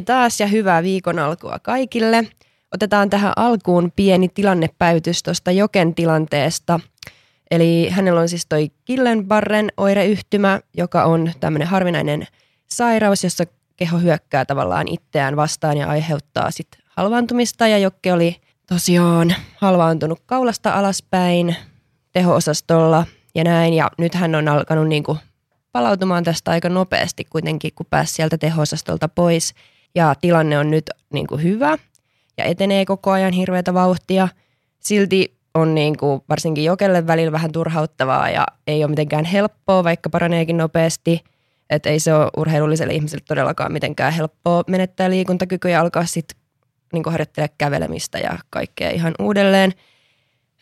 Moi taas ja hyvää viikon alkua kaikille. Otetaan tähän alkuun pieni tilannepäytys tuosta Joken tilanteesta. Eli hänellä on siis toi Killenbarren oireyhtymä, joka on tämmöinen harvinainen sairaus, jossa keho hyökkää tavallaan itseään vastaan ja aiheuttaa sit halvaantumista. Ja Jokke oli tosiaan halvaantunut kaulasta alaspäin teho-osastolla ja näin. Ja nyt hän on alkanut niinku palautumaan tästä aika nopeasti kuitenkin, kun pääsi sieltä teho-osastolta pois. Ja tilanne on nyt niinku hyvä ja etenee koko ajan hirveätä vauhtia. Silti on niin kuin varsinkin jokelle välillä vähän turhauttavaa ja ei ole mitenkään helppoa, vaikka paraneekin nopeasti. Että ei se ole urheilulliselle ihmiselle todellakaan mitenkään helppoa menettää liikuntakykyä ja alkaa sitten niin harjoittelemaan kävelemistä ja kaikkea ihan uudelleen.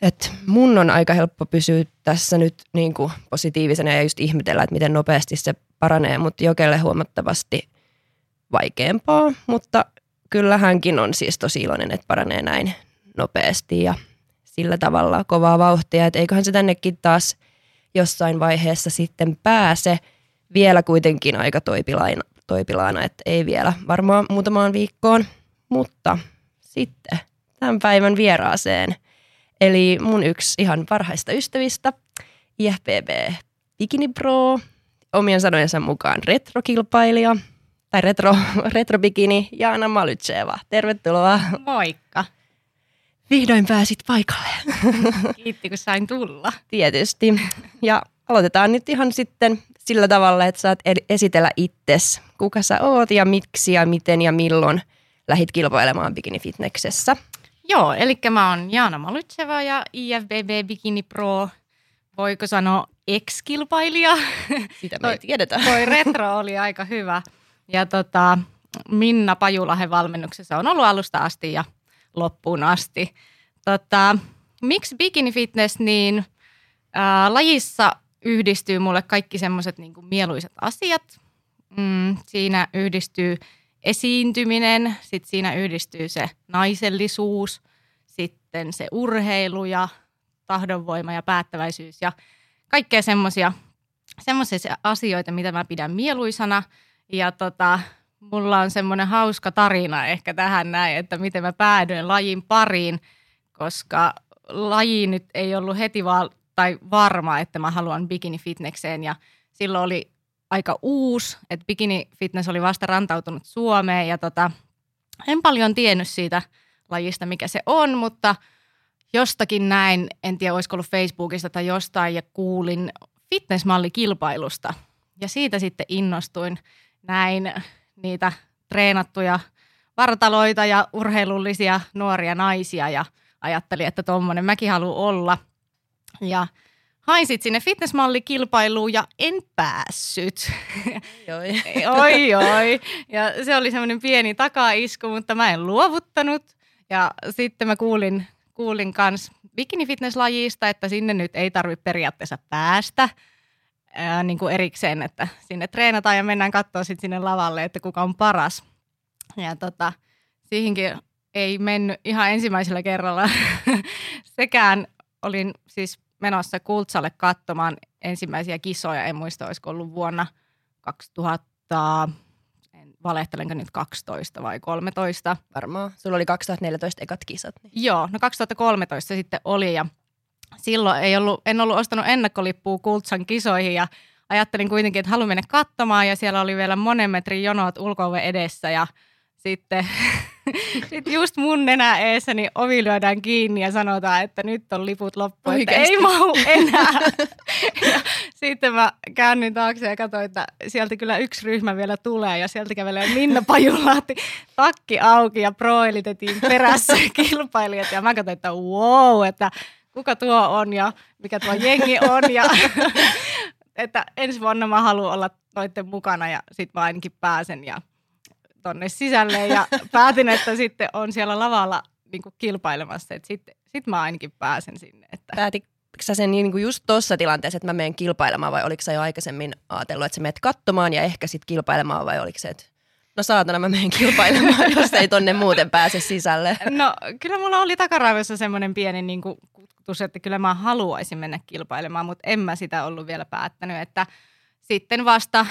Et mun on aika helppo pysyä tässä nyt niin kuin positiivisena ja just ihmetellä, että miten nopeasti se paranee, mutta jokelle huomattavasti vaikeampaa, mutta kyllä hänkin on siis tosi iloinen, että paranee näin nopeasti ja sillä tavalla kovaa vauhtia, että eiköhän se tännekin taas jossain vaiheessa sitten pääse vielä kuitenkin aika toipilaina, toipilaana, että ei vielä varmaan muutamaan viikkoon, mutta sitten tämän päivän vieraaseen. Eli mun yksi ihan parhaista ystävistä, IFBB Bikini Pro, omien sanojensa mukaan retrokilpailija, tai retro, retrobikini, Jaana Malytseva. Tervetuloa. Moikka. Vihdoin pääsit paikalle. Kiitti, kun sain tulla. Tietysti. Ja aloitetaan nyt ihan sitten sillä tavalla, että saat esitellä itses. Kuka sä oot ja miksi ja miten ja milloin lähit kilpailemaan Bikini Fitneksessä? Joo, eli mä oon Jaana Malytseva ja IFBB Bikini Pro, voiko sanoa ex-kilpailija. Sitä me ei tiedetä. Toi retro oli aika hyvä. Ja tota, Minna Pajulahen valmennuksessa on ollut alusta asti ja loppuun asti. Tota, miksi bikini fitness, niin ää, lajissa yhdistyy mulle kaikki semmoiset niin mieluiset asiat. Mm, siinä yhdistyy esiintyminen, sitten siinä yhdistyy se naisellisuus, sitten se urheilu ja tahdonvoima ja päättäväisyys ja kaikkea semmoisia asioita, mitä mä pidän mieluisana. Ja tota, mulla on semmoinen hauska tarina ehkä tähän näin, että miten mä päädyin lajin pariin, koska laji nyt ei ollut heti vaan, tai varma, että mä haluan bikini fitnekseen. Ja silloin oli aika uusi, että bikini fitness oli vasta rantautunut Suomeen. Ja tota, en paljon tiennyt siitä lajista, mikä se on, mutta jostakin näin, en tiedä olisiko ollut Facebookista tai jostain ja kuulin fitnessmallikilpailusta ja siitä sitten innostuin näin niitä treenattuja vartaloita ja urheilullisia nuoria naisia ja ajattelin, että tuommoinen mäkin haluan olla. Ja hain sitten sinne fitnessmallikilpailuun ja en päässyt. Oi. oi, oi. Ja se oli semmoinen pieni takaisku, mutta mä en luovuttanut. Ja sitten mä kuulin, kuulin kans bikini lajista että sinne nyt ei tarvitse periaatteessa päästä ää, niin kuin erikseen, että sinne treenataan ja mennään katsoa sitten sinne lavalle, että kuka on paras. Ja tota, siihenkin ei mennyt ihan ensimmäisellä kerralla. Sekään olin siis menossa Kultsalle katsomaan ensimmäisiä kisoja, en muista olisiko ollut vuonna 2000, en valehtelenko nyt 12 vai 13. Varmaan. Sulla oli 2014 ekat kisat. Niin. Joo, no 2013 sitten oli ja silloin ei ollut, en ollut ostanut ennakkolippua Kultsan kisoihin ja ajattelin kuitenkin, että haluan mennä katsomaan ja siellä oli vielä monen metrin jonot ulkooven edessä ja sitten sit just mun nenä eessä niin ovi lyödään kiinni ja sanotaan, että nyt on liput loppu, että ei mahu enää. ja sitten mä käännyin taakse ja katsoin, että sieltä kyllä yksi ryhmä vielä tulee ja sieltä kävelee Minna Pajulahti takki auki ja proelitettiin perässä kilpailijat ja mä katsoin, että wow, että kuka tuo on ja mikä tuo jengi on. Ja että ensi vuonna mä haluan olla noiden mukana ja sitten mä ainakin pääsen ja tonne sisälle. Ja päätin, että sitten on siellä lavalla niin kuin kilpailemassa, että sitten sit mä ainakin pääsen sinne. Että. Päätitkö sä sen niin kuin just tuossa tilanteessa, että mä menen kilpailemaan vai oliko sä jo aikaisemmin ajatellut, että sä menet katsomaan ja ehkä sitten kilpailemaan vai oliko se, että no saatana mä menen kilpailemaan, jos ei tonne muuten pääse sisälle. No kyllä mulla oli takaraivossa semmoinen pieni niin kuin, kuttus, että kyllä mä haluaisin mennä kilpailemaan, mutta en mä sitä ollut vielä päättänyt, että sitten vasta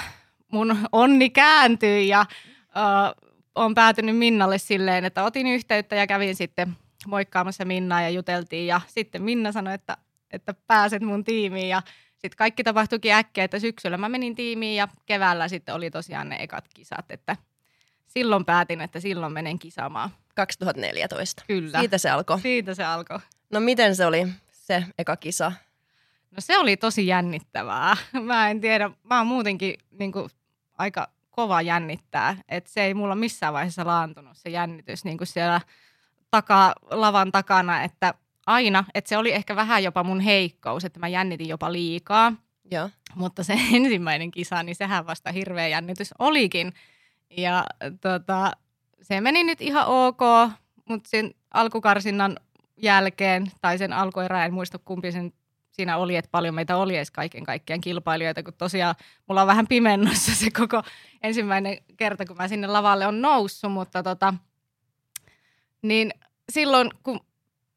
mun onni kääntyi ja äh, olen päätynyt Minnalle silleen, että otin yhteyttä ja kävin sitten moikkaamassa Minnaa ja juteltiin. Ja sitten Minna sanoi, että, että pääset mun tiimiin ja sitten kaikki tapahtuikin äkkiä, että syksyllä mä menin tiimiin ja keväällä sitten oli tosiaan ne ekat kisat, että silloin päätin, että silloin menen kisaamaan. 2014. Kyllä. Siitä se alkoi. Siitä se alkoi. No miten se oli se eka kisa? No se oli tosi jännittävää. Mä en tiedä, mä oon muutenkin niin kuin, aika kova jännittää, että se ei mulla missään vaiheessa laantunut se jännitys niin kuin siellä taka, lavan takana, että aina, että se oli ehkä vähän jopa mun heikkous, että mä jännitin jopa liikaa. Joo. Mutta se ensimmäinen kisa, niin sehän vasta hirveä jännitys olikin. Ja tota, se meni nyt ihan ok, mutta sen alkukarsinnan jälkeen, tai sen alkuerä, en muista kumpi sen siinä oli, että paljon meitä oli edes kaiken kaikkiaan kilpailijoita, kun tosiaan mulla on vähän pimennossa se koko ensimmäinen kerta, kun mä sinne lavalle on noussut, mutta tota, niin silloin kun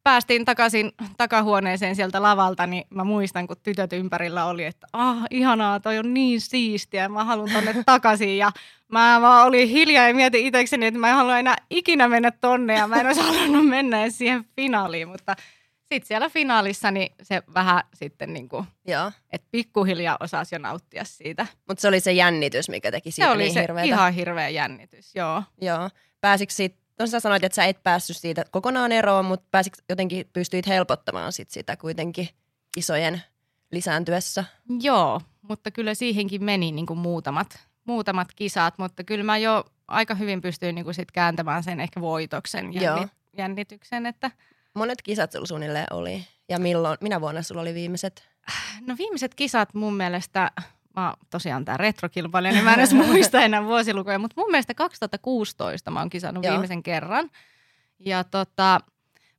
päästiin takaisin takahuoneeseen sieltä lavalta, niin mä muistan, kun tytöt ympärillä oli, että ah, ihanaa, toi on niin siistiä, mä haluan tonne takaisin. Ja mä vaan olin hiljaa ja mietin itsekseni, että mä en halua enää ikinä mennä tonne ja mä en olisi halunnut mennä edes siihen finaaliin, mutta sitten siellä finaalissa niin se vähän sitten niin kuin, Joo. että pikkuhiljaa osasi jo nauttia siitä. Mutta se oli se jännitys, mikä teki siitä se oli niin se hirveätä. ihan hirveä jännitys, joo. Joo. Pääsikö siitä, no sä sanoit, että sä et päässyt siitä kokonaan eroon, mutta pääsikö jotenkin, pystyit helpottamaan sit sitä kuitenkin isojen lisääntyessä? Joo, mutta kyllä siihenkin meni niin kuin muutamat, muutamat kisat, mutta kyllä mä jo aika hyvin pystyin niin kuin sit kääntämään sen ehkä voitoksen Joo. jänni, jännityksen. Että, Monet kisat sulla suunnilleen oli. Ja milloin, minä vuonna sulla oli viimeiset? no viimeiset kisat mun mielestä, mä oon tosiaan tää retrokilpailija, niin mä en edes muista enää vuosilukuja, mutta mun mielestä 2016 mä oon kisannut Joo. viimeisen kerran. Ja tota,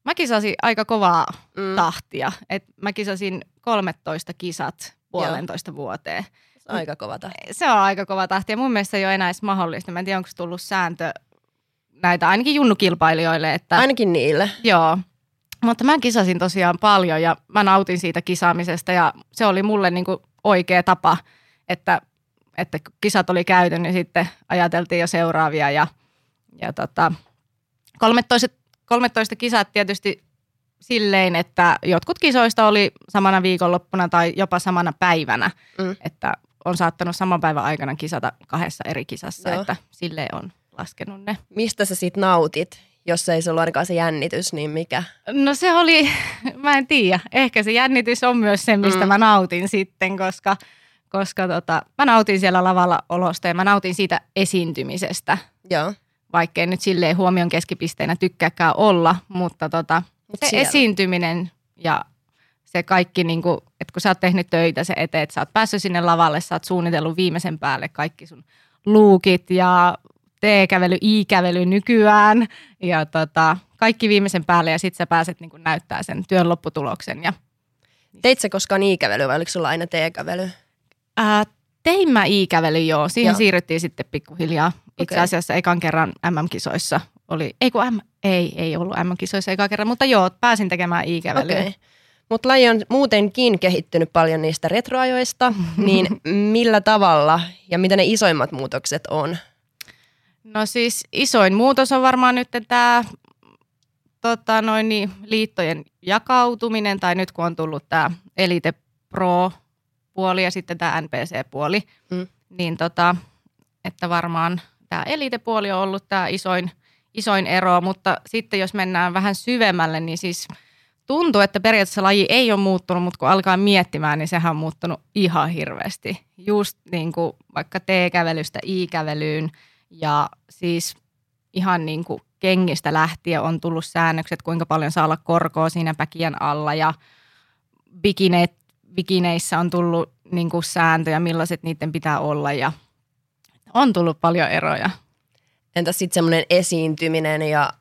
mä kisasin aika kovaa Mm. tahtia. Et mä kisasin 13 kisat puolentoista vuoteen. Se on aika kova tahti. Se on aika kova tahti ja mun mielestä ei ole enää edes mahdollista. Mä en tiedä, onko se tullut sääntö näitä ainakin junnukilpailijoille. Että, Ainakin niille. Joo. Mutta mä kisasin tosiaan paljon ja mä nautin siitä kisaamisesta ja se oli mulle niinku oikea tapa, että, että kun kisat oli käyty, niin sitten ajateltiin jo seuraavia ja, ja tota, 13, 13 kisat tietysti silleen, että jotkut kisoista oli samana viikonloppuna tai jopa samana päivänä, Mm. että on saattanut saman päivän aikana kisata kahdessa eri kisassa, Joo. että silleen on laskenut ne. Mistä sä sit nautit? Jos ei se ollut ainakaan se jännitys, niin mikä? No se oli, mä en tiedä, ehkä se jännitys on myös se, mistä Mm. mm. mä nautin sitten, koska, koska tota, mä nautin siellä lavalla olosta ja mä nautin siitä esiintymisestä, Joo. vaikkei nyt silleen huomion keskipisteenä tykkääkään olla, mutta tota, Mut se siellä. esiintyminen ja se kaikki, niin kuin, että kun sä oot tehnyt töitä se eteen, että sä oot päässyt sinne lavalle, sä oot suunnitellut viimeisen päälle kaikki sun luukit ja T-kävely, I-kävely nykyään ja tota, kaikki viimeisen päälle ja sitten sä pääset niin kuin näyttää sen työn lopputuloksen. Ja, Teit sä koskaan i-kävelyä vai oliko sulla aina T-kävely? Ää, tein mä I-kävely joo, siihen Joo. siirryttiin sitten pikkuhiljaa. Itse Okei. asiassa ekan kerran MM-kisoissa oli, ei kun M, ei, ei ollut MM-kisoissa ekan kerran, mutta joo, pääsin tekemään I-kävelyä. Okei. Mutta laji on muutenkin kehittynyt paljon niistä retroajoista, niin millä tavalla ja mitä ne isoimmat muutokset on? No siis isoin muutos on varmaan nyt tämä tota, noin niin, liittojen jakautuminen, tai nyt kun on tullut tämä Elite Pro-puoli ja sitten tämä NPC-puoli, Mm. mm. niin tota, että varmaan tämä Elite-puoli on ollut tämä isoin, isoin ero, mutta sitten jos mennään vähän syvemmälle, niin siis tuntuu, että periaatteessa laji ei ole muuttunut, mutta kun alkaa miettimään, niin sehän on muuttunut ihan hirveästi. Just niin kuin vaikka T-kävelystä I-kävelyyn ja siis ihan niin kuin kengistä lähtien on tullut säännökset, kuinka paljon saa olla korkoa siinä päkiän alla ja bikineet, bikineissä on tullut niin kuin sääntöjä, millaiset niiden pitää olla ja on tullut paljon eroja. Entäs sitten semmoinen esiintyminen ja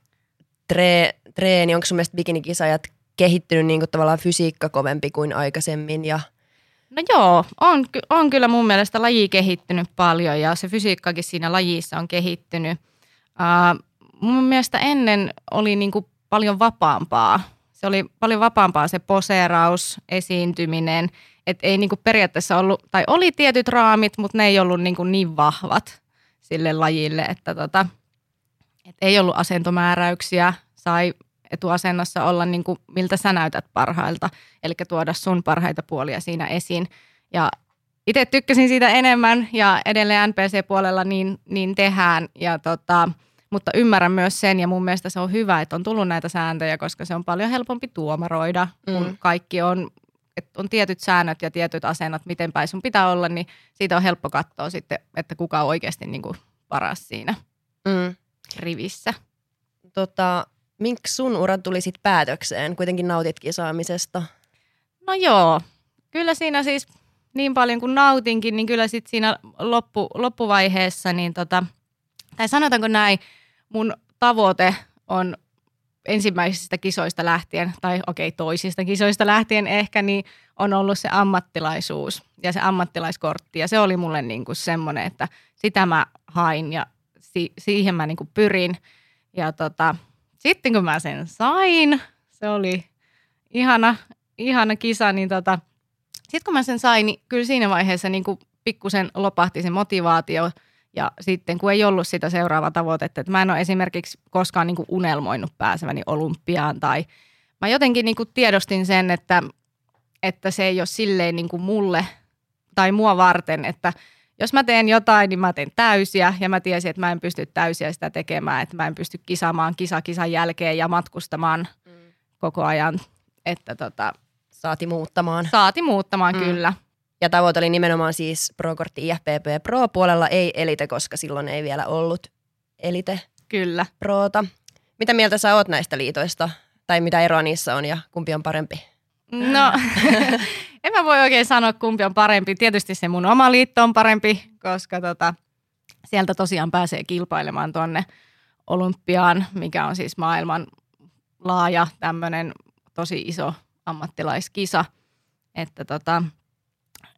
tre, treeni, onko sun mielestä bikinikisajat kehittynyt niin kuin tavallaan fysiikka kovempi kuin aikaisemmin ja No joo, on, on kyllä mun mielestä laji kehittynyt paljon ja se fysiikkakin siinä lajissa on kehittynyt. Uh, mun mielestä ennen oli niinku paljon vapaampaa. Se oli paljon vapaampaa se poseeraus, esiintyminen. Et ei niinku periaatteessa ollut, tai oli tietyt raamit, mutta ne ei ollut niinku niin vahvat sille lajille, että tota, Et ei ollut asentomääräyksiä, sai etuasennossa olla niin kuin, miltä sä näytät parhailta, eli tuoda sun parhaita puolia siinä esiin. Ja itse tykkäsin siitä enemmän ja edelleen NPC-puolella niin, niin tehdään. Ja tota, mutta ymmärrän myös sen ja mun mielestä se on hyvä, että on tullut näitä sääntöjä, koska se on paljon helpompi tuomaroida, kun mm. kaikki on, että on tietyt säännöt ja tietyt asennot, miten päin sun pitää olla, niin siitä on helppo katsoa sitten, että kuka on oikeasti niin kuin paras siinä mm. rivissä. Tota, miksi sun ura tuli sitten päätökseen? Kuitenkin nautit kisaamisesta. No joo, kyllä siinä siis niin paljon kuin nautinkin, niin kyllä sitten siinä loppu, loppuvaiheessa, niin tota, tai sanotaanko näin, mun tavoite on ensimmäisistä kisoista lähtien, tai okei okay, toisista kisoista lähtien ehkä, niin on ollut se ammattilaisuus ja se ammattilaiskortti. Ja se oli mulle niin kuin semmoinen, että sitä mä hain ja si- siihen mä niin kuin pyrin. Ja tota, sitten kun mä sen sain, se oli ihana, ihana kisa, niin tota, sitten kun mä sen sain, niin kyllä siinä vaiheessa niin kuin pikkusen lopahti se motivaatio – ja sitten kun ei ollut sitä seuraavaa tavoitetta, että mä en ole esimerkiksi koskaan niin kuin unelmoinut pääseväni olympiaan tai mä jotenkin niin kuin tiedostin sen, että, että se ei ole silleen niin kuin mulle tai mua varten, että jos mä teen jotain, niin mä teen täysiä ja mä tiesin, että mä en pysty täysiä sitä tekemään, että mä en pysty kisaamaan kisa kisan jälkeen ja matkustamaan mm. koko ajan. Että tota, saati muuttamaan. Saati muuttamaan, mm. kyllä. Ja tavoite oli nimenomaan siis Pro-kortti IFPP Pro-puolella, ei Elite, koska silloin ei vielä ollut Elite Kyllä. Proota. Mitä mieltä sä oot näistä liitoista? Tai mitä eroa niissä on ja kumpi on parempi? No, en mä voi oikein sanoa kumpi on parempi. Tietysti se mun oma liitto on parempi, koska tota, sieltä tosiaan pääsee kilpailemaan tuonne olympiaan, mikä on siis maailman laaja tämmöinen tosi iso ammattilaiskisa. Että tota,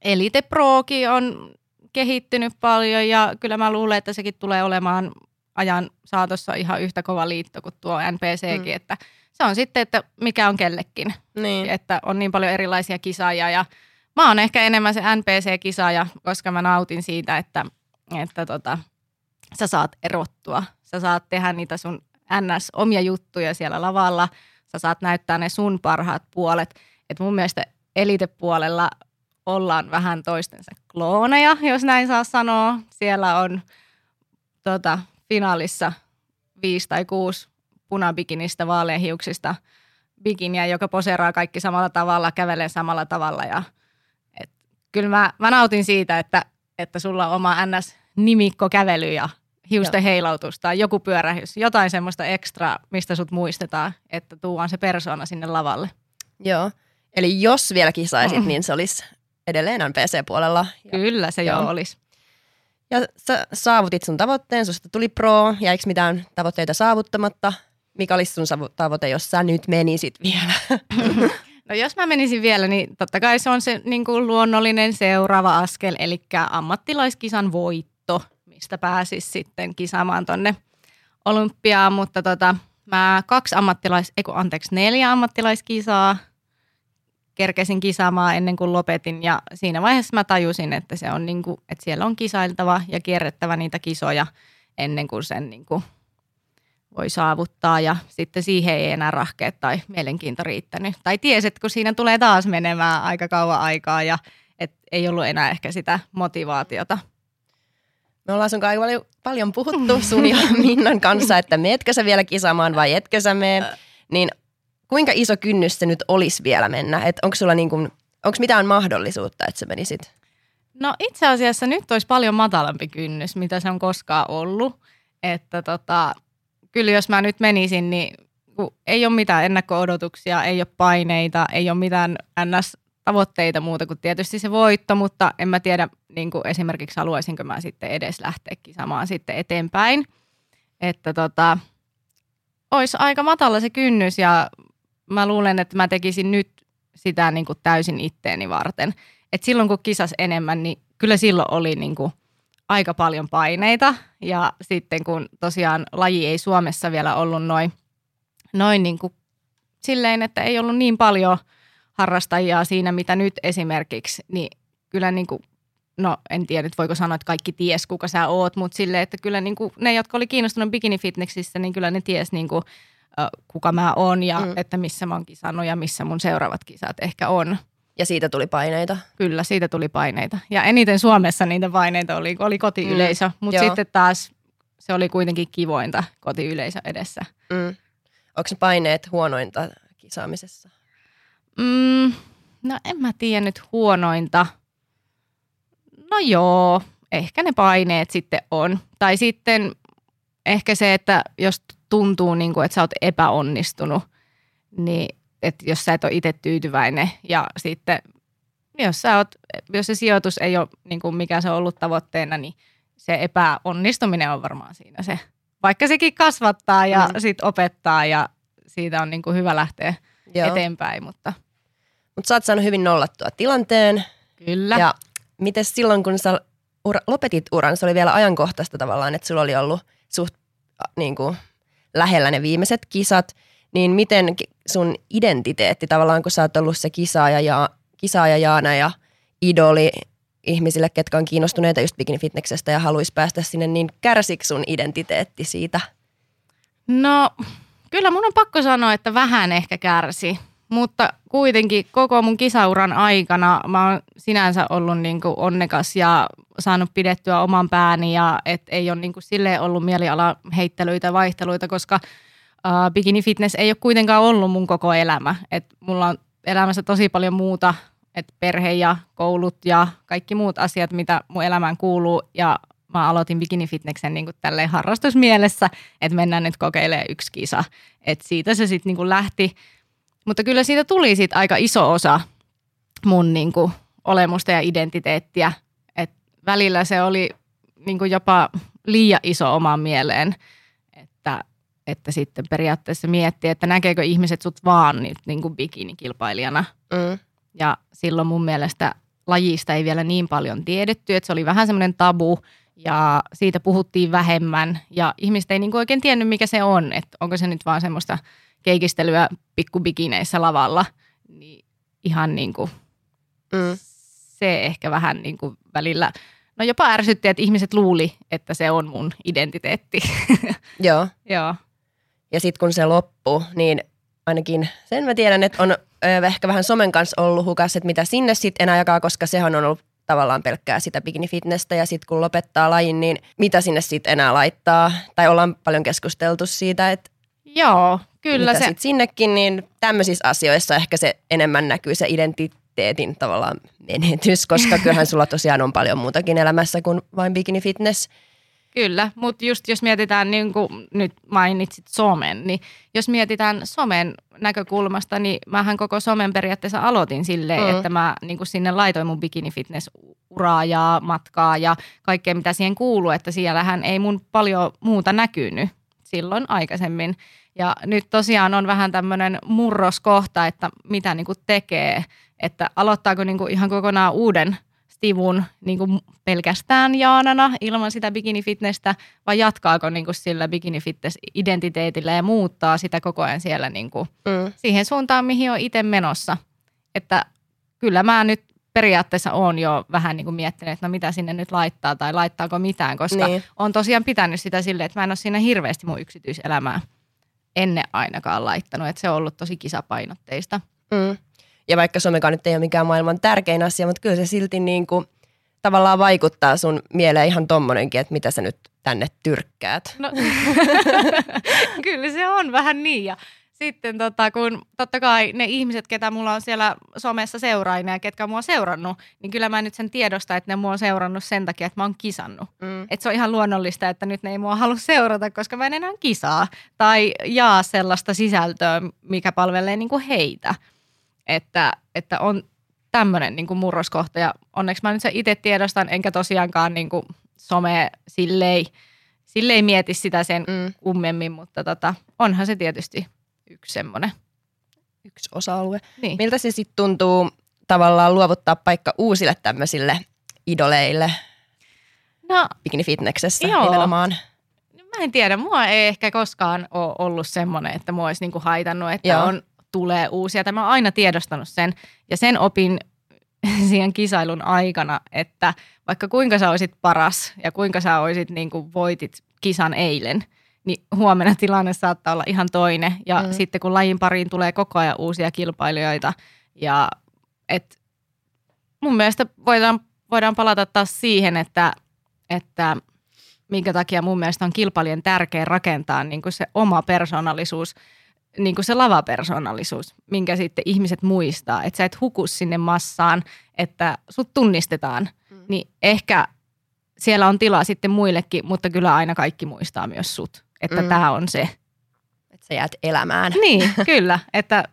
Elite Prokin on kehittynyt paljon ja kyllä mä luulen, että sekin tulee olemaan ajan saatossa ihan yhtä kova liitto kuin tuo NPCkin, mm. että se on sitten, että mikä on kellekin. Niin. Että on niin paljon erilaisia kisaajia ja mä oon ehkä enemmän se NPC-kisaaja, koska mä nautin siitä, että, että tota, sä saat erottua. Sä saat tehdä niitä sun NS omia juttuja siellä lavalla. Sä saat näyttää ne sun parhaat puolet. Et mun mielestä elitepuolella ollaan vähän toistensa klooneja, jos näin saa sanoa. Siellä on tota, finaalissa viisi tai kuusi punabikinistä vaaleanhiuksista bikiniä, joka poseeraa kaikki samalla tavalla, kävelee samalla tavalla. Ja, et, kyllä mä, mä nautin siitä, että, että sulla on oma NS-nimikko kävely ja hiusten Joo. heilautus tai joku pyörähys, jotain semmoista ekstra, mistä sut muistetaan, että tuuan se persoona sinne lavalle. Joo, eli jos vielä kisaisit, niin se olisi edelleen on PC-puolella. Kyllä se jo olisi. Ja sä saavutit sun tavoitteen, susta tuli pro, jäikö mitään tavoitteita saavuttamatta? Mikä olisi sun tavoite, jos sä nyt menisit vielä? No jos mä menisin vielä, niin totta kai se on se niin kuin luonnollinen seuraava askel, eli ammattilaiskisan voitto, mistä pääsis sitten kisaamaan tonne olympiaan, mutta tota, mä kaksi ammattilais, eiku, anteeksi, neljä ammattilaiskisaa kerkesin kisaamaan ennen kuin lopetin ja siinä vaiheessa mä tajusin, että, se on niin kuin, että siellä on kisailtava ja kierrettävä niitä kisoja ennen kuin sen niin kuin voi saavuttaa ja sitten siihen ei enää rahkeet tai mielenkiinto riittänyt. Tai tiesit, kun siinä tulee taas menemään aika kauan aikaa ja et ei ollut enää ehkä sitä motivaatiota. Me ollaan sun kanssa paljon puhuttu sun ja Minnan kanssa, että meetkö sä vielä kisaamaan vai etkö sä mene. Niin kuinka iso kynnys se nyt olisi vielä mennä? Et onko sulla niin kuin, onko mitään mahdollisuutta, että sä menisit? No itse asiassa nyt olisi paljon matalampi kynnys, mitä se on koskaan ollut. Että tota, kyllä jos mä nyt menisin, niin ei ole mitään ennakko-odotuksia, ei ole paineita, ei ole mitään NS-tavoitteita muuta kuin tietysti se voitto, mutta en mä tiedä niin kuin esimerkiksi haluaisinko mä sitten edes lähteä kisamaan sitten eteenpäin. Että tota, olisi aika matala se kynnys ja mä luulen, että mä tekisin nyt sitä niin kuin täysin itteeni varten. Et silloin kun kisas enemmän, niin kyllä silloin oli niin kuin aika paljon paineita. Ja sitten kun tosiaan laji ei Suomessa vielä ollut noin, noin niin kuin silleen, että ei ollut niin paljon harrastajia siinä, mitä nyt esimerkiksi, niin kyllä niin kuin no en tiedä nyt voiko sanoa, että kaikki ties kuka sä oot, mutta sille, että kyllä niin kuin, ne, jotka oli kiinnostunut bikini-fitneksissä, niin kyllä ne ties niin kuin, kuka mä oon ja mm. että missä mä oon kisannut ja missä mun seuraavat kisat ehkä on. Ja siitä tuli paineita. Kyllä, siitä tuli paineita. Ja eniten Suomessa niitä paineita oli, oli kotiyleisö, mm. mutta sitten taas se oli kuitenkin kivointa kotiyleisö edessä. Mm. Onko ne paineet huonointa kisaamisessa? Mm, no en mä tiedä nyt huonointa. No joo, ehkä ne paineet sitten on. Tai sitten ehkä se, että jos tuntuu, niin kuin, että sä oot epäonnistunut, niin että jos sä et ole itse tyytyväinen ja sitten jos, sä oot, jos se sijoitus ei ole niin kuin mikä se on ollut tavoitteena, niin se epäonnistuminen on varmaan siinä se. Vaikka sekin kasvattaa ja mm. sit opettaa ja siitä on niin kuin hyvä lähteä Joo. eteenpäin. Mutta Mut sä oot saanut hyvin nollattua tilanteen. Kyllä. Ja miten silloin, kun sä ura, lopetit uran, se oli vielä ajankohtaista tavallaan, että sulla oli ollut suht niin kuin, lähellä ne viimeiset kisat, niin miten sun identiteetti tavallaan, kun sä oot ollut se kisaaja, ja, kisaaja Jaana ja idoli ihmisille, ketkä on kiinnostuneita just bikini-fitneksestä ja haluaisi päästä sinne, niin kärsikö sun identiteetti siitä? No, kyllä mun on pakko sanoa, että vähän ehkä kärsi. Mutta kuitenkin koko mun kisauran aikana mä oon sinänsä ollut niin kuin onnekas ja saanut pidettyä oman pääni ja et ei ole niin silleen ollut mieliala heittelyitä vaihteluita, koska uh, bikini fitness ei ole kuitenkaan ollut mun koko elämä. Et mulla on elämässä tosi paljon muuta, että perhe ja koulut ja kaikki muut asiat, mitä mun elämään kuuluu ja mä aloitin bikini fitneksen niin tälleen harrastusmielessä, että mennään nyt kokeilemaan yksi kisa. Et siitä se sitten niin lähti. Mutta kyllä siitä tuli sit aika iso osa mun niin kuin, olemusta ja identiteettiä. Välillä se oli niin kuin jopa liian iso omaan mieleen, että, että sitten periaatteessa miettii, että näkeekö ihmiset sut vaan nyt niin kuin bikinikilpailijana. Mm. Ja silloin mun mielestä lajista ei vielä niin paljon tiedetty, että se oli vähän semmoinen tabu ja siitä puhuttiin vähemmän ja ihmiset ei niin kuin oikein tiennyt, mikä se on, että onko se nyt vaan semmoista – keikistelyä pikkubikineissä lavalla, niin ihan niin kuin mm. Se ehkä vähän niin kuin välillä, no jopa ärsytti, että ihmiset luuli, että se on mun identiteetti. Joo. Joo. Ja sitten kun se loppuu, niin ainakin sen mä tiedän, että on ehkä vähän somen kanssa ollut hukas, että mitä sinne sitten enää jakaa, koska sehän on ollut tavallaan pelkkää sitä bikini-fitnessä ja sitten kun lopettaa lajin, niin mitä sinne sitten enää laittaa? Tai ollaan paljon keskusteltu siitä, että Joo, kyllä se. Sit sinnekin, niin tämmöisissä asioissa ehkä se enemmän näkyy se identiteetin tavallaan menetys, koska kyllähän sulla tosiaan on paljon muutakin elämässä kuin vain bikini fitness. Kyllä, mutta just jos mietitään, niin kuin nyt mainitsit somen, niin jos mietitään somen näkökulmasta, niin mähän koko somen periaatteessa aloitin silleen, mm. että mä niin kuin sinne laitoin mun bikini fitness uraa ja matkaa ja kaikkea mitä siihen kuuluu, että siellähän ei mun paljon muuta näkynyt silloin aikaisemmin. Ja nyt tosiaan on vähän tämmöinen murroskohta, että mitä niin kuin tekee, että aloittaako niin kuin ihan kokonaan uuden stivun niin kuin pelkästään Jaanana ilman sitä bikini-fitnessä vai jatkaako niin kuin sillä bikini-fitness-identiteetillä ja muuttaa sitä koko ajan siellä niin kuin mm. siihen suuntaan, mihin on itse menossa. Että kyllä mä nyt periaatteessa on jo vähän niin kuin miettinyt, että no mitä sinne nyt laittaa tai laittaako mitään, koska niin. on tosiaan pitänyt sitä silleen, että mä en ole siinä hirveästi mun yksityiselämää ennen ainakaan laittanut, että se on ollut tosi kisapainotteista. Mm. Ja vaikka somekaan nyt ei ole mikään maailman tärkein asia, mutta kyllä se silti niin kuin tavallaan vaikuttaa sun mieleen ihan tommonenkin, että mitä sä nyt tänne tyrkkäät. No, kyllä se on vähän niin ja sitten tota, kun totta kai ne ihmiset, ketä mulla on siellä somessa seuraajina ja ketkä mua seurannut, niin kyllä mä nyt sen tiedosta, että ne mua on seurannut sen takia, että mä oon kisannut. Mm. Että se on ihan luonnollista, että nyt ne ei mua halua seurata, koska mä en enää kisaa tai jaa sellaista sisältöä, mikä palvelee niin kuin heitä. Että, että on tämmöinen niin murroskohta ja onneksi mä nyt sen itse tiedostan, enkä tosiaankaan niin kuin some silleen, silleen mieti sitä sen mm. kummemmin, mutta tota, onhan se tietysti yksi semmoinen. Yksi osa-alue. Niin. Miltä se sitten tuntuu tavallaan luovuttaa paikka uusille tämmöisille idoleille no, bikini-fitneksessä joo. nimenomaan? Mä en tiedä, mua ei ehkä koskaan ole ollut semmoinen, että mua olisi niinku haitannut, että on, tulee uusia. Tämä on aina tiedostanut sen ja sen opin siihen kisailun aikana, että vaikka kuinka sä olisit paras ja kuinka sä olisit niin kuin voitit kisan eilen, niin huomenna tilanne saattaa olla ihan toinen. Ja mm. sitten kun lajin pariin tulee koko ajan uusia kilpailijoita ja et mun mielestä voidaan, voidaan palata taas siihen, että, että minkä takia mun mielestä on kilpailijan tärkeä rakentaa niin kuin se oma persoonallisuus – niin kuin se lavapersonallisuus, minkä sitten ihmiset muistaa, että sä et huku sinne massaan, että sut tunnistetaan, mm. niin ehkä siellä on tilaa sitten muillekin, mutta kyllä aina kaikki muistaa myös sut, että mm. tämä on se. Että sä jäät elämään. Niin, kyllä, että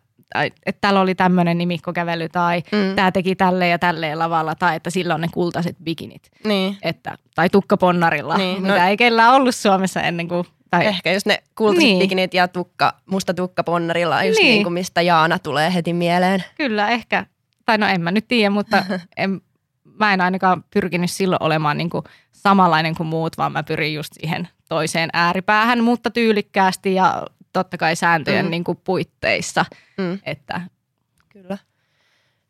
että täällä oli tämmöinen nimikkokävely tai mm. tämä teki tälle ja tälleen lavalla tai että sillä on ne kultaiset bikinit. Niin. Että, tai tukkaponnarilla, niin. mitä no, ei kellään ollut Suomessa ennen kuin tai ehkä just ne kultaiset niin. bikinit ja tukka, musta tukka ponnarilla, just niin. niin kuin mistä Jaana tulee heti mieleen. Kyllä, ehkä. Tai no en mä nyt tiedä, mutta en, mä en ainakaan pyrkinyt silloin olemaan niin kuin samanlainen kuin muut, vaan mä pyrin just siihen toiseen ääripäähän, mutta tyylikkäästi ja totta kai sääntöjen mm. niin kuin puitteissa. Mm. Että. Kyllä.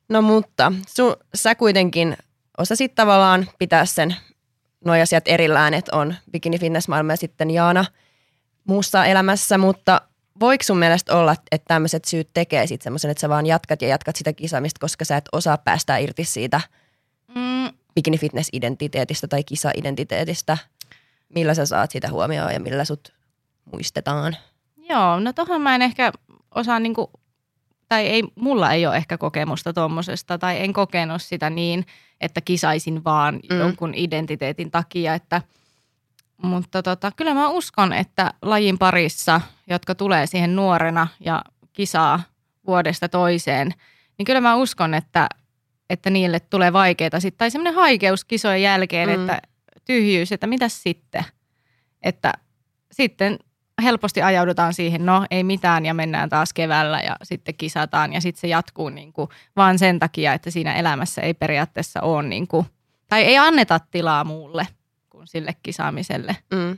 No mutta su, sä kuitenkin osasit tavallaan pitää sen nuo asiat erillään, että on bikini fitness maailma ja sitten Jaana – muussa elämässä, mutta voiko sun mielestä olla, että tämmöiset syyt tekee sitten semmoisen, että sä vaan jatkat ja jatkat sitä kisaamista, koska sä et osaa päästää irti siitä mm. bikini fitness identiteetistä tai kisa-identiteetistä? Millä sä saat sitä huomioon ja millä sut muistetaan? Joo, no tohon mä en ehkä osaa niinku, tai ei, mulla ei ole ehkä kokemusta tuommoisesta, tai en kokenut sitä niin, että kisaisin vaan mm. jonkun identiteetin takia, että – mutta tota, kyllä mä uskon, että lajin parissa, jotka tulee siihen nuorena ja kisaa vuodesta toiseen, niin kyllä mä uskon, että, että niille tulee vaikeita sitten. Tai semmoinen haikeus kisojen jälkeen, mm. että tyhjyys, että mitä sitten? Että sitten helposti ajaudutaan siihen, no ei mitään ja mennään taas keväällä ja sitten kisataan ja sitten se jatkuu niin kuin vaan sen takia, että siinä elämässä ei periaatteessa ole niin kuin, tai ei anneta tilaa muulle – kuin sille kisaamiselle. Mm.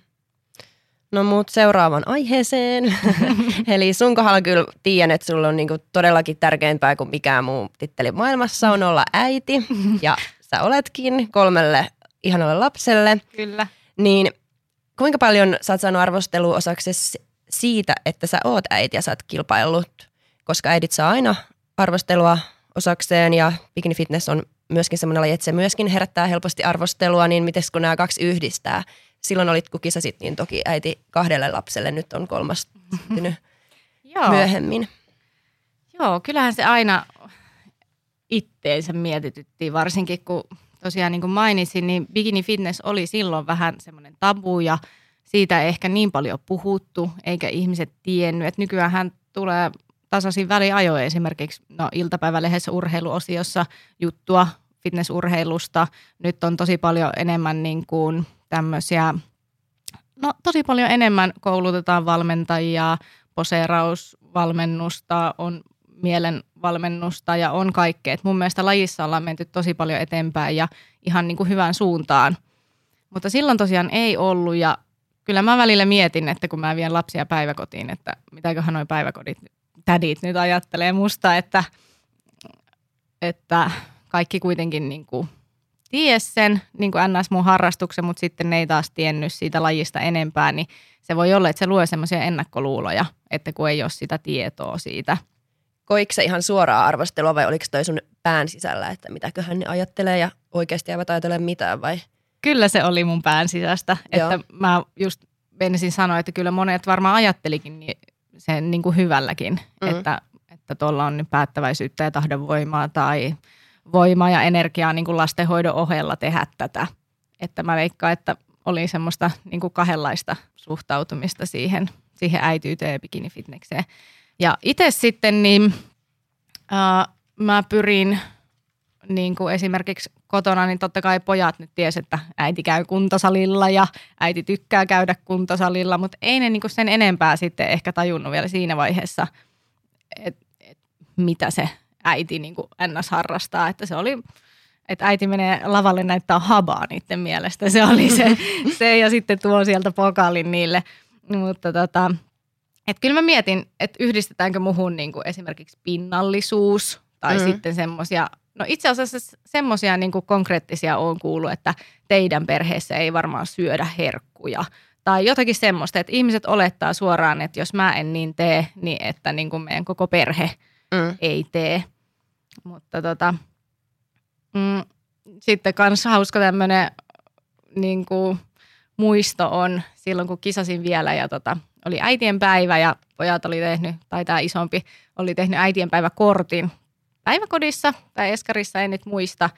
No muut seuraavan aiheeseen. Eli sun kohdalla kyllä tiedän, että sulla on niinku todellakin tärkeämpää kuin mikään muu titteli maailmassa on olla äiti. Ja sä oletkin kolmelle ihanalle lapselle. Kyllä. Niin kuinka paljon sä oot saanut arvostelua osaksi siitä, että sä oot äiti ja sä oot kilpaillut? Koska äidit saa aina arvostelua osakseen ja bikini fitness on myöskin semmoinen laji, että se myöskin herättää helposti arvostelua, niin miten kun nämä kaksi yhdistää? Silloin olit, kun kisasit, niin toki äiti kahdelle lapselle, nyt on kolmas myöhemmin. Joo, kyllähän se aina itteensä mietityttiin, varsinkin kun tosiaan niin kuin mainitsin, niin bikini fitness oli silloin vähän semmoinen tabu ja siitä ei ehkä niin paljon puhuttu, eikä ihmiset tiennyt. että nykyään hän tulee tasaisin väliajoin esimerkiksi no, iltapäivälehdessä urheiluosiossa juttua fitnessurheilusta. Nyt on tosi paljon enemmän niin kuin tämmöisiä, no tosi paljon enemmän koulutetaan valmentajia, poseerausvalmennusta, on mielenvalmennusta ja on kaikkea. Et mun mielestä lajissa ollaan menty tosi paljon eteenpäin ja ihan niin kuin hyvään suuntaan. Mutta silloin tosiaan ei ollut ja kyllä mä välillä mietin, että kun mä vien lapsia päiväkotiin, että mitäköhän noin päiväkodit tädit nyt ajattelee musta, että, että kaikki kuitenkin niin kuin ties sen niin kuin ns. mun harrastuksen, mutta sitten ne ei taas tiennyt siitä lajista enempää, niin se voi olla, että se luo semmoisia ennakkoluuloja, että kun ei ole sitä tietoa siitä. Koiko se ihan suoraa arvostelua vai oliko toi sun pään sisällä, että mitäköhän ne ajattelee ja oikeasti eivät ajatele mitään vai? Kyllä se oli mun pään sisästä, Joo. että mä just menisin sanoa, että kyllä monet varmaan ajattelikin niin sen niin kuin hyvälläkin, mm. että että tuolla on päättäväisyyttä ja tahdonvoimaa tai voimaa ja energiaa niin kuin lastenhoidon ohella tehdä tätä. Että mä veikkaan, että oli semmoista niin kuin kahdenlaista suhtautumista siihen, siihen äityyteen ja bikinifitnekseen. Ja itse sitten niin äh, mä pyrin niin kuin esimerkiksi kotona, niin totta kai pojat nyt ties, että äiti käy kuntosalilla ja äiti tykkää käydä kuntosalilla, mutta ei ne niin kuin sen enempää sitten ehkä tajunnut vielä siinä vaiheessa, että et mitä se äiti niin kuin ns. harrastaa, että se oli että äiti menee lavalle näyttää habaa niiden mielestä. Se oli se, se ja sitten tuo sieltä pokalin niille. Mutta tota, et kyllä mä mietin, että yhdistetäänkö muhun niin kuin esimerkiksi pinnallisuus tai mm. sitten semmoisia No itse asiassa semmoisia niin konkreettisia on kuullut, että teidän perheessä ei varmaan syödä herkkuja. Tai jotakin semmoista, että ihmiset olettaa suoraan, että jos mä en niin tee, niin että niin kuin meidän koko perhe mm. ei tee. Mutta tota, mm, sitten kans hauska tämmöinen niin kuin muisto on silloin, kun kisasin vielä ja tota, oli äitien päivä ja pojat oli tehnyt, tai tämä isompi, oli tehnyt äitien kortin päiväkodissa tai Eskarissa, en nyt muista.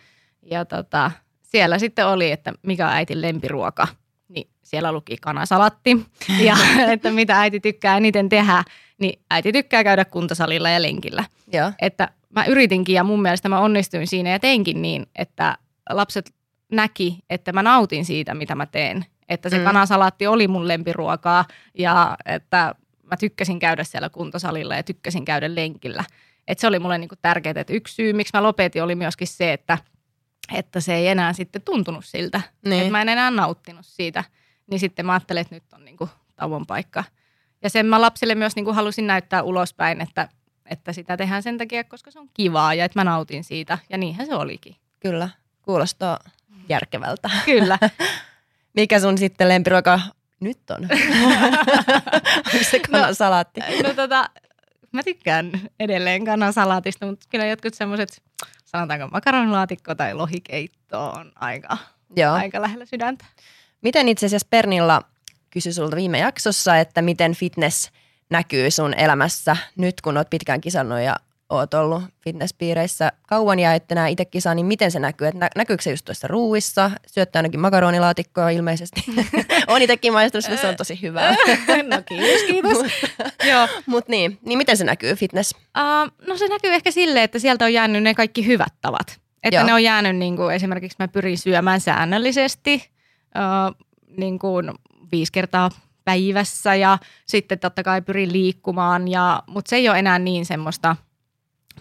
Ja tota, siellä sitten oli, että mikä on äitin lempiruoka. Niin siellä luki kanasalatti ja että mitä äiti tykkää eniten tehdä. Niin äiti tykkää käydä kuntosalilla ja lenkillä. Ja. Että mä yritinkin ja mun mielestä mä onnistuin siinä ja teinkin niin, että lapset näki, että mä nautin siitä, mitä mä teen. Että se mm. kanasalaatti oli mun lempiruokaa ja että mä tykkäsin käydä siellä kuntosalilla ja tykkäsin käydä lenkillä. Et se oli mulle niinku tärkeää, että yksi syy, miksi mä lopetin, oli myöskin se, että, että se ei enää sitten tuntunut siltä. Niin. Että mä en enää nauttinut siitä. Niin sitten mä ajattelin, että nyt on niinku tauon paikka. Ja sen mä lapsille myös niinku halusin näyttää ulospäin, että, että sitä tehdään sen takia, koska se on kivaa ja että mä nautin siitä. Ja niinhän se olikin. Kyllä, kuulostaa järkevältä. Kyllä. Mikä sun sitten lempiruoka nyt on? Onko se kanasalaatti? No, no tota, mä tykkään edelleen kanasalaatista, mutta kyllä jotkut semmoiset, sanotaanko makaronilaatikko tai lohikeitto on aika, Joo. aika lähellä sydäntä. Miten itse asiassa Pernilla kysyi sulta viime jaksossa, että miten fitness näkyy sun elämässä nyt, kun oot pitkään kisannut ja oot ollut fitnesspiireissä kauan ja että nämä itse kisaa, niin miten se näkyy? Että näkyykö se just tuossa ruuissa? Syöttää ainakin makaronilaatikkoa ilmeisesti. on itsekin maistanut, se on tosi hyvää. no kiitos, kiitos. Joo. Mutta niin, niin miten se näkyy fitness? Uh, no se näkyy ehkä silleen, että sieltä on jäänyt ne kaikki hyvät tavat. Että Joo. ne on jäänyt niin kuin esimerkiksi mä pyrin syömään säännöllisesti uh, niin kuin viisi kertaa päivässä ja sitten totta kai pyrin liikkumaan, ja, mutta se ei ole enää niin semmoista –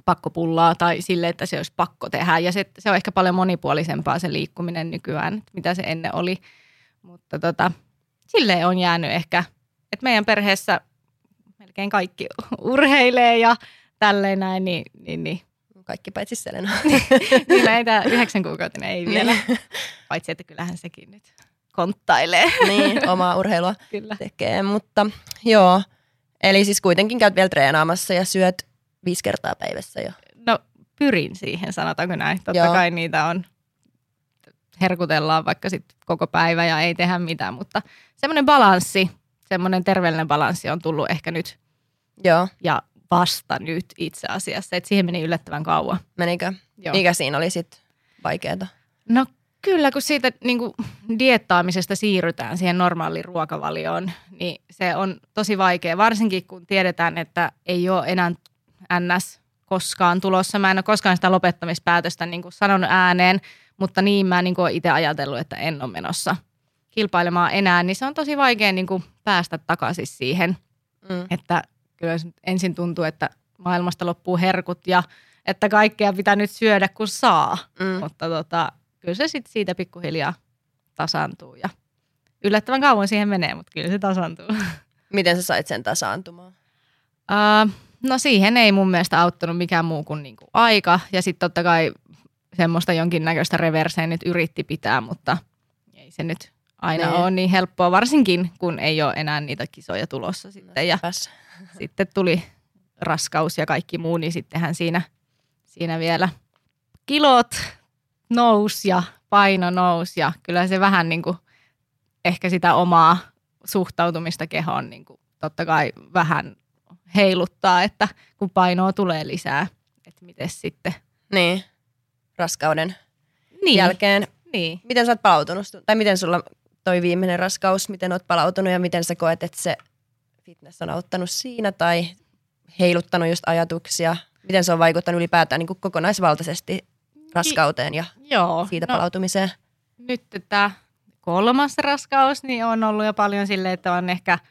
pakkopullaa tai sille, että se olisi pakko tehdä. Ja se, se on ehkä paljon monipuolisempaa se liikkuminen nykyään, mitä se ennen oli. Mutta tota, sille on jäänyt ehkä, että meidän perheessä melkein kaikki urheilee ja tälleen näin, niin, niin, niin. Kaikki paitsi Selena. niin näitä yhdeksän kuukautta ei vielä. Niin. Paitsi, että kyllähän sekin nyt konttailee. niin, omaa urheilua Kyllä. tekee, mutta joo. Eli siis kuitenkin käyt vielä treenaamassa ja syöt viisi kertaa päivässä jo? No pyrin siihen, sanotaanko näin. Totta Joo. kai niitä on, herkutellaan vaikka sit koko päivä ja ei tehdä mitään, mutta semmoinen balanssi, semmoinen terveellinen balanssi on tullut ehkä nyt. Joo. Ja vasta nyt itse asiassa, että siihen meni yllättävän kauan. Menikö? Joo. Mikä siinä oli sitten vaikeaa? No kyllä, kun siitä niin kuin diettaamisesta siirrytään siihen normaaliin ruokavalioon, niin se on tosi vaikea, varsinkin kun tiedetään, että ei ole enää NS koskaan tulossa. Mä en ole koskaan sitä lopettamispäätöstä niin kuin sanonut ääneen, mutta niin mä niin kuin itse ajatellut, että en ole menossa kilpailemaan enää, niin se on tosi vaikea niin kuin päästä takaisin siihen, mm. että kyllä ensin tuntuu, että maailmasta loppuu herkut ja että kaikkea pitää nyt syödä kun saa, mm. mutta tota, kyllä se sitten siitä pikkuhiljaa tasaantuu ja yllättävän kauan siihen menee, mutta kyllä se tasaantuu. Miten sä sait sen tasaantumaan? Uh, No siihen ei mun mielestä auttanut mikään muu kuin niinku aika. Ja sitten totta kai semmoista jonkinnäköistä reverseä nyt yritti pitää, mutta ei se nyt aina niin. ole niin helppoa, varsinkin kun ei ole enää niitä kisoja tulossa sitten. Ja sitten tuli raskaus ja kaikki muu, niin sittenhän siinä, siinä vielä kilot nous ja paino nous ja kyllä se vähän niin kuin ehkä sitä omaa suhtautumista kehoon niin kuin totta kai vähän heiluttaa, että kun painoa tulee lisää, että miten sitten. Niin, raskauden niin. jälkeen. Niin. Miten sä oot palautunut, tai miten sulla toi viimeinen raskaus, miten oot palautunut ja miten sä koet, että se fitness on auttanut siinä tai heiluttanut just ajatuksia? Miten se on vaikuttanut ylipäätään niin kuin kokonaisvaltaisesti raskauteen ja Joo, siitä no, palautumiseen? Nyt tämä kolmas raskaus niin on ollut jo paljon silleen, että on ehkä –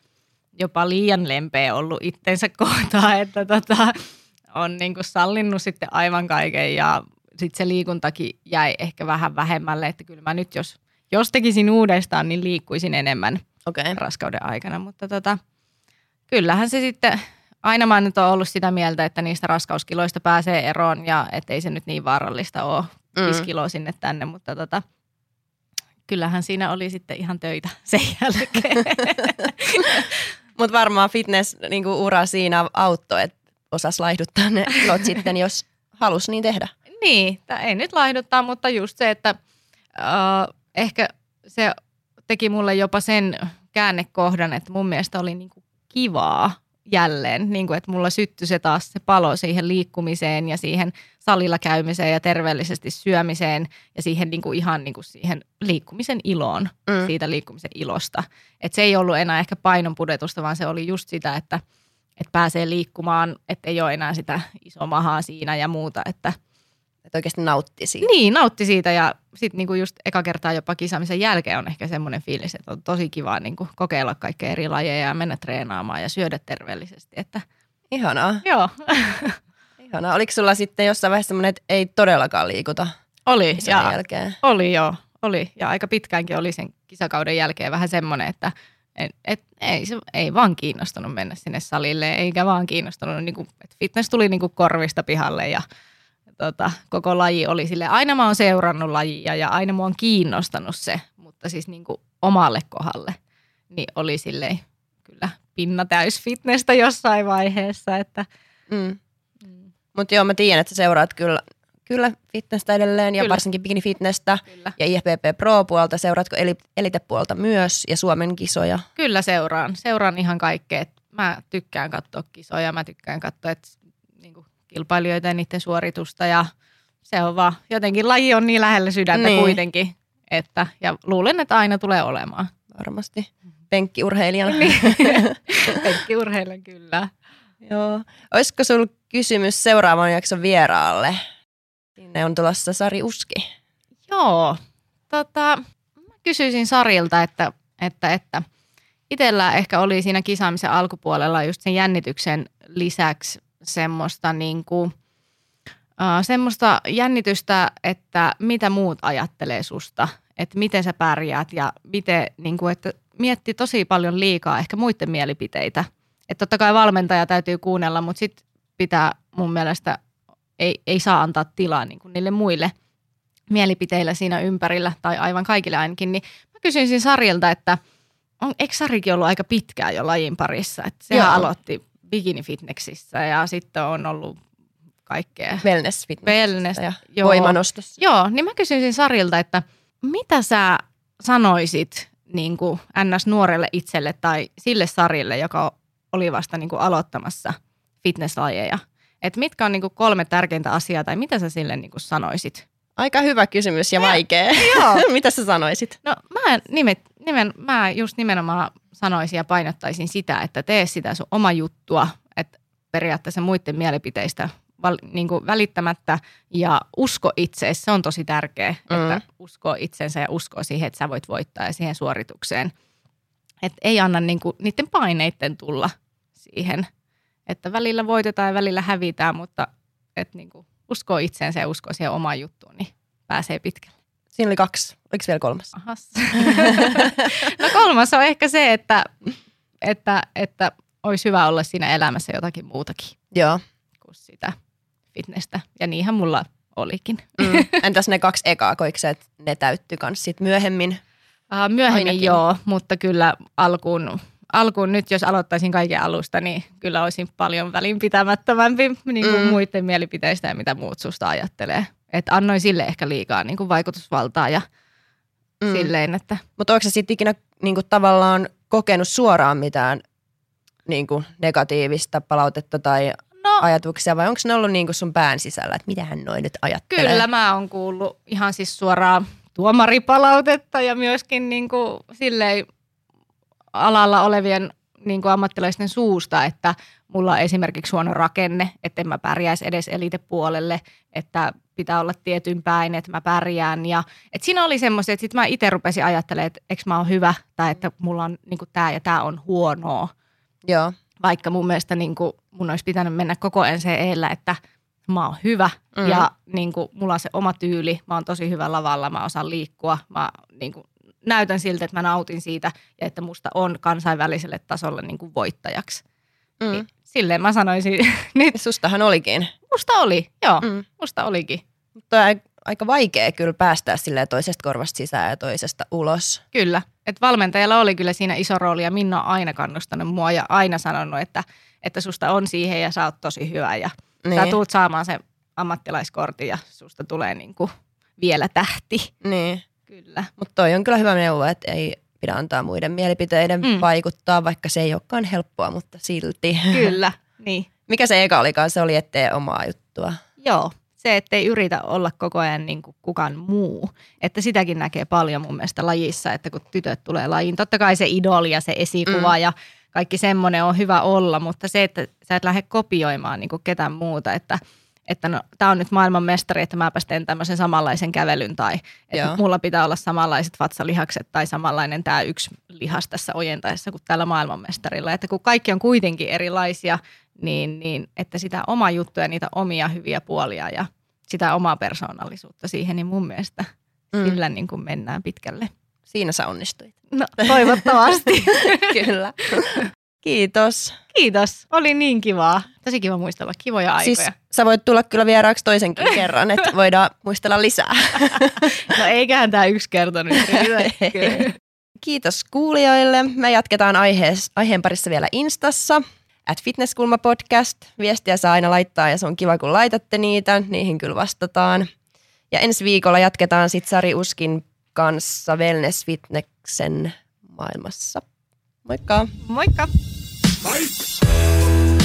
jopa liian lempeä ollut itsensä kohtaan, että tota, on niin kuin sallinnut sitten aivan kaiken ja sitten se liikuntakin jäi ehkä vähän vähemmälle, että kyllä mä nyt jos, jos tekisin uudestaan, niin liikkuisin enemmän okay. raskauden aikana, mutta tota, kyllähän se sitten aina mä nyt ollut sitä mieltä, että niistä raskauskiloista pääsee eroon ja ettei se nyt niin vaarallista ole. Mm. 5 kiloa sinne tänne, mutta tota, kyllähän siinä oli sitten ihan töitä sen jälkeen. Mutta varmaan fitness-ura niinku, siinä auttoi, että osasi laihduttaa ne ilot sitten, jos halusi niin tehdä. Niin, ei nyt laihduttaa, mutta just se, että äh, ehkä se teki mulle jopa sen käännekohdan, että mun mielestä oli niinku kivaa jälleen, niin kuin, että mulla syttyi se taas se palo siihen liikkumiseen ja siihen salilla käymiseen ja terveellisesti syömiseen ja siihen niin kuin ihan niin kuin siihen liikkumisen iloon, mm. siitä liikkumisen ilosta. Että se ei ollut enää ehkä painonpudotusta, vaan se oli just sitä, että, että pääsee liikkumaan, että ei ole enää sitä isomahaa siinä ja muuta, että – että oikeasti nautti siitä. Niin, nautti siitä ja sitten niinku just eka kertaa jopa kisaamisen jälkeen on ehkä semmoinen fiilis, että on tosi kiva niinku kokeilla kaikkea eri lajeja ja mennä treenaamaan ja syödä terveellisesti. Että... Ihanaa. Joo. Ihanaa. Oliko sulla sitten jossain vaiheessa semmoinen, että ei todellakaan liikuta Oli, ja jälkeen? oli joo. Oli, ja aika pitkäänkin oli sen kisakauden jälkeen vähän semmoinen, että et, et, ei, se, ei vaan kiinnostunut mennä sinne salille, eikä vaan kiinnostunut, niin kuin, että fitness tuli niin kuin korvista pihalle ja tota, koko laji oli sille aina mä oon seurannut lajia ja aina mua on kiinnostanut se, mutta siis niin kuin omalle kohdalle, niin oli silleen kyllä pinna täys fitnessä jossain vaiheessa. Että, mm. Mm. Mutta joo, mä tiedän, että sä seuraat kyllä, kyllä fitnessä edelleen ja kyllä. varsinkin bikini fitnessä ja IFBB Pro-puolta. Seuraatko elitepuolta myös ja Suomen kisoja? Kyllä seuraan. Seuraan ihan kaikkea. Mä tykkään katsoa kisoja, mä tykkään katsoa, että kilpailijoita ja niiden suoritusta ja se on vaan, jotenkin laji on niin lähellä sydäntä niin. kuitenkin, että, ja luulen, että aina tulee olemaan. Varmasti. Penkkiurheilijana. Niin. Penkkiurheilijan kyllä. Joo. Olisiko sinulla kysymys seuraavan jakson vieraalle? Sinne on tulossa Sari Uski. Joo. Tota, mä kysyisin Sarilta, että, että, että itsellä ehkä oli siinä kisaamisen alkupuolella just sen jännityksen lisäksi semmoista, niin kuin, uh, semmoista jännitystä, että mitä muut ajattelee susta, että miten sä pärjäät ja miten, niin kuin, että mietti tosi paljon liikaa ehkä muiden mielipiteitä. Että totta kai valmentaja täytyy kuunnella, mutta sitten pitää mun mielestä, ei, ei saa antaa tilaa niin kuin niille muille mielipiteillä siinä ympärillä tai aivan kaikille ainakin. Niin mä kysyisin Sarilta, että on, eikö Sarikin ollut aika pitkään jo lajin parissa? Että sehän Joo. aloitti bikini-fitneksissä ja sitten on ollut kaikkea. wellness Wellness, ja joo. voimanostossa. Joo, niin mä kysyisin Sarilta, että mitä sä sanoisit niin kuin ns. nuorelle itselle tai sille Sarille, joka oli vasta niin kuin aloittamassa fitnesslajeja? Että mitkä on niin kuin kolme tärkeintä asiaa tai mitä sä sille niin kuin sanoisit? Aika hyvä kysymys ja vaikea. Joo. mitä sä sanoisit? No mä, nimet, nimen, mä just nimenomaan sanoisin ja painottaisin sitä, että tee sitä sun oma juttua, että periaatteessa muiden mielipiteistä val, niin kuin välittämättä ja usko itseesi, se on tosi tärkeä, mm. että uskoo itsensä ja uskoo siihen, että sä voit voittaa ja siihen suoritukseen. Että ei anna niin kuin, niiden paineiden tulla siihen, että välillä voitetaan ja välillä hävitään, mutta että niin kuin, uskoo itseensä ja uskoo siihen omaan juttuun, niin pääsee pitkälle. Siinä oli kaksi. Oliko vielä kolmas? Ahas. no kolmas on ehkä se, että, että, että olisi hyvä olla siinä elämässä jotakin muutakin. Joo. Kuin sitä fitnessä. Ja niinhän mulla olikin. Mm. Entäs ne kaksi ekaa, koiko se, että ne täyttyi kans sit myöhemmin? Uh, myöhemmin Ainakin. joo, mutta kyllä alkuun, alkuun nyt, jos aloittaisin kaiken alusta, niin kyllä olisin paljon välinpitämättömämpi niin kuin mm. muiden mielipiteistä ja mitä muut susta ajattelee. Että annoin sille ehkä liikaa niin kuin vaikutusvaltaa ja mm. silleen, että... Mutta onko sä sitten ikinä niin kuin tavallaan kokenut suoraan mitään niin kuin negatiivista palautetta tai no, ajatuksia vai onko ne ollut niin kuin sun pään sisällä, että mitä hän noin nyt ajattelee? Kyllä mä oon kuullut ihan siis suoraan tuomaripalautetta ja myöskin niin kuin silleen alalla olevien niin kuin ammattilaisten suusta, että mulla on esimerkiksi huono rakenne, että en mä pärjäisi edes elitepuolelle, että pitää olla tietyn päin, että mä pärjään. Ja, et siinä oli semmoisia, että sitten mä itse rupesin ajattelemaan, että eikö mä oon hyvä tai että mulla on niin tämä ja tämä on huonoa. Joo. Vaikka mun mielestä niin kuin, mun olisi pitänyt mennä koko NCEllä, että mä oon hyvä mm. ja niin kuin, mulla on se oma tyyli, mä oon tosi hyvä lavalla, mä osaan liikkua, mä niin kuin, näytän siltä, että mä nautin siitä ja että musta on kansainväliselle tasolle niin kuin voittajaksi. Mm. Niin, silleen mä sanoisin nyt. Sustahan olikin. Musta oli, joo. Mm. Musta olikin. Mutta aika vaikea kyllä päästää sille toisesta korvasta sisään ja toisesta ulos. Kyllä. Et valmentajalla oli kyllä siinä iso rooli ja Minna on aina kannustanut mua ja aina sanonut, että, että susta on siihen ja sä oot tosi hyvä ja niin. sä tulet saamaan sen ammattilaiskortin ja susta tulee niinku vielä tähti. Niin. Kyllä. Mutta toi on kyllä hyvä neuvo, että ei pidä antaa muiden mielipiteiden mm. vaikuttaa, vaikka se ei olekaan helppoa, mutta silti. Kyllä, niin. Mikä se eka olikaan? Se oli, ettei omaa juttua. Joo, se, ettei yritä olla koko ajan niin kuin kukaan muu. Että sitäkin näkee paljon mun mielestä lajissa, että kun tytöt tulee lajiin. Totta kai se idoli ja se esikuva mm. ja kaikki semmoinen on hyvä olla, mutta se, että sä et lähde kopioimaan niin kuin ketään muuta, että että no, tämä on nyt maailman mestari, että mä teen tämmöisen samanlaisen kävelyn tai että Joo. mulla pitää olla samanlaiset vatsalihakset tai samanlainen tämä yksi lihas tässä ojentaessa kuin tällä maailmanmestarilla. Että kun kaikki on kuitenkin erilaisia, niin, niin että sitä omaa juttuja, niitä omia hyviä puolia ja sitä omaa persoonallisuutta siihen, niin mun mielestä mm. sillä niin kuin mennään pitkälle. Siinä sä onnistuit. No, toivottavasti. Kyllä. Kiitos. Kiitos. Oli niin kivaa. Tosi kiva muistella kivoja siis aikoja. Siis sä voit tulla kyllä vieraaksi toisenkin kerran, että voidaan muistella lisää. no eiköhän tämä yksi kerta nyt Kiitos kuulijoille. Me jatketaan aihees, aiheen parissa vielä Instassa. At Fitnesskulma podcast. Viestiä saa aina laittaa ja se on kiva kun laitatte niitä. Niihin kyllä vastataan. Ja ensi viikolla jatketaan sitten Sari Uskin kanssa Wellness Fitnessen maailmassa. Moikka! Moikka! Bye.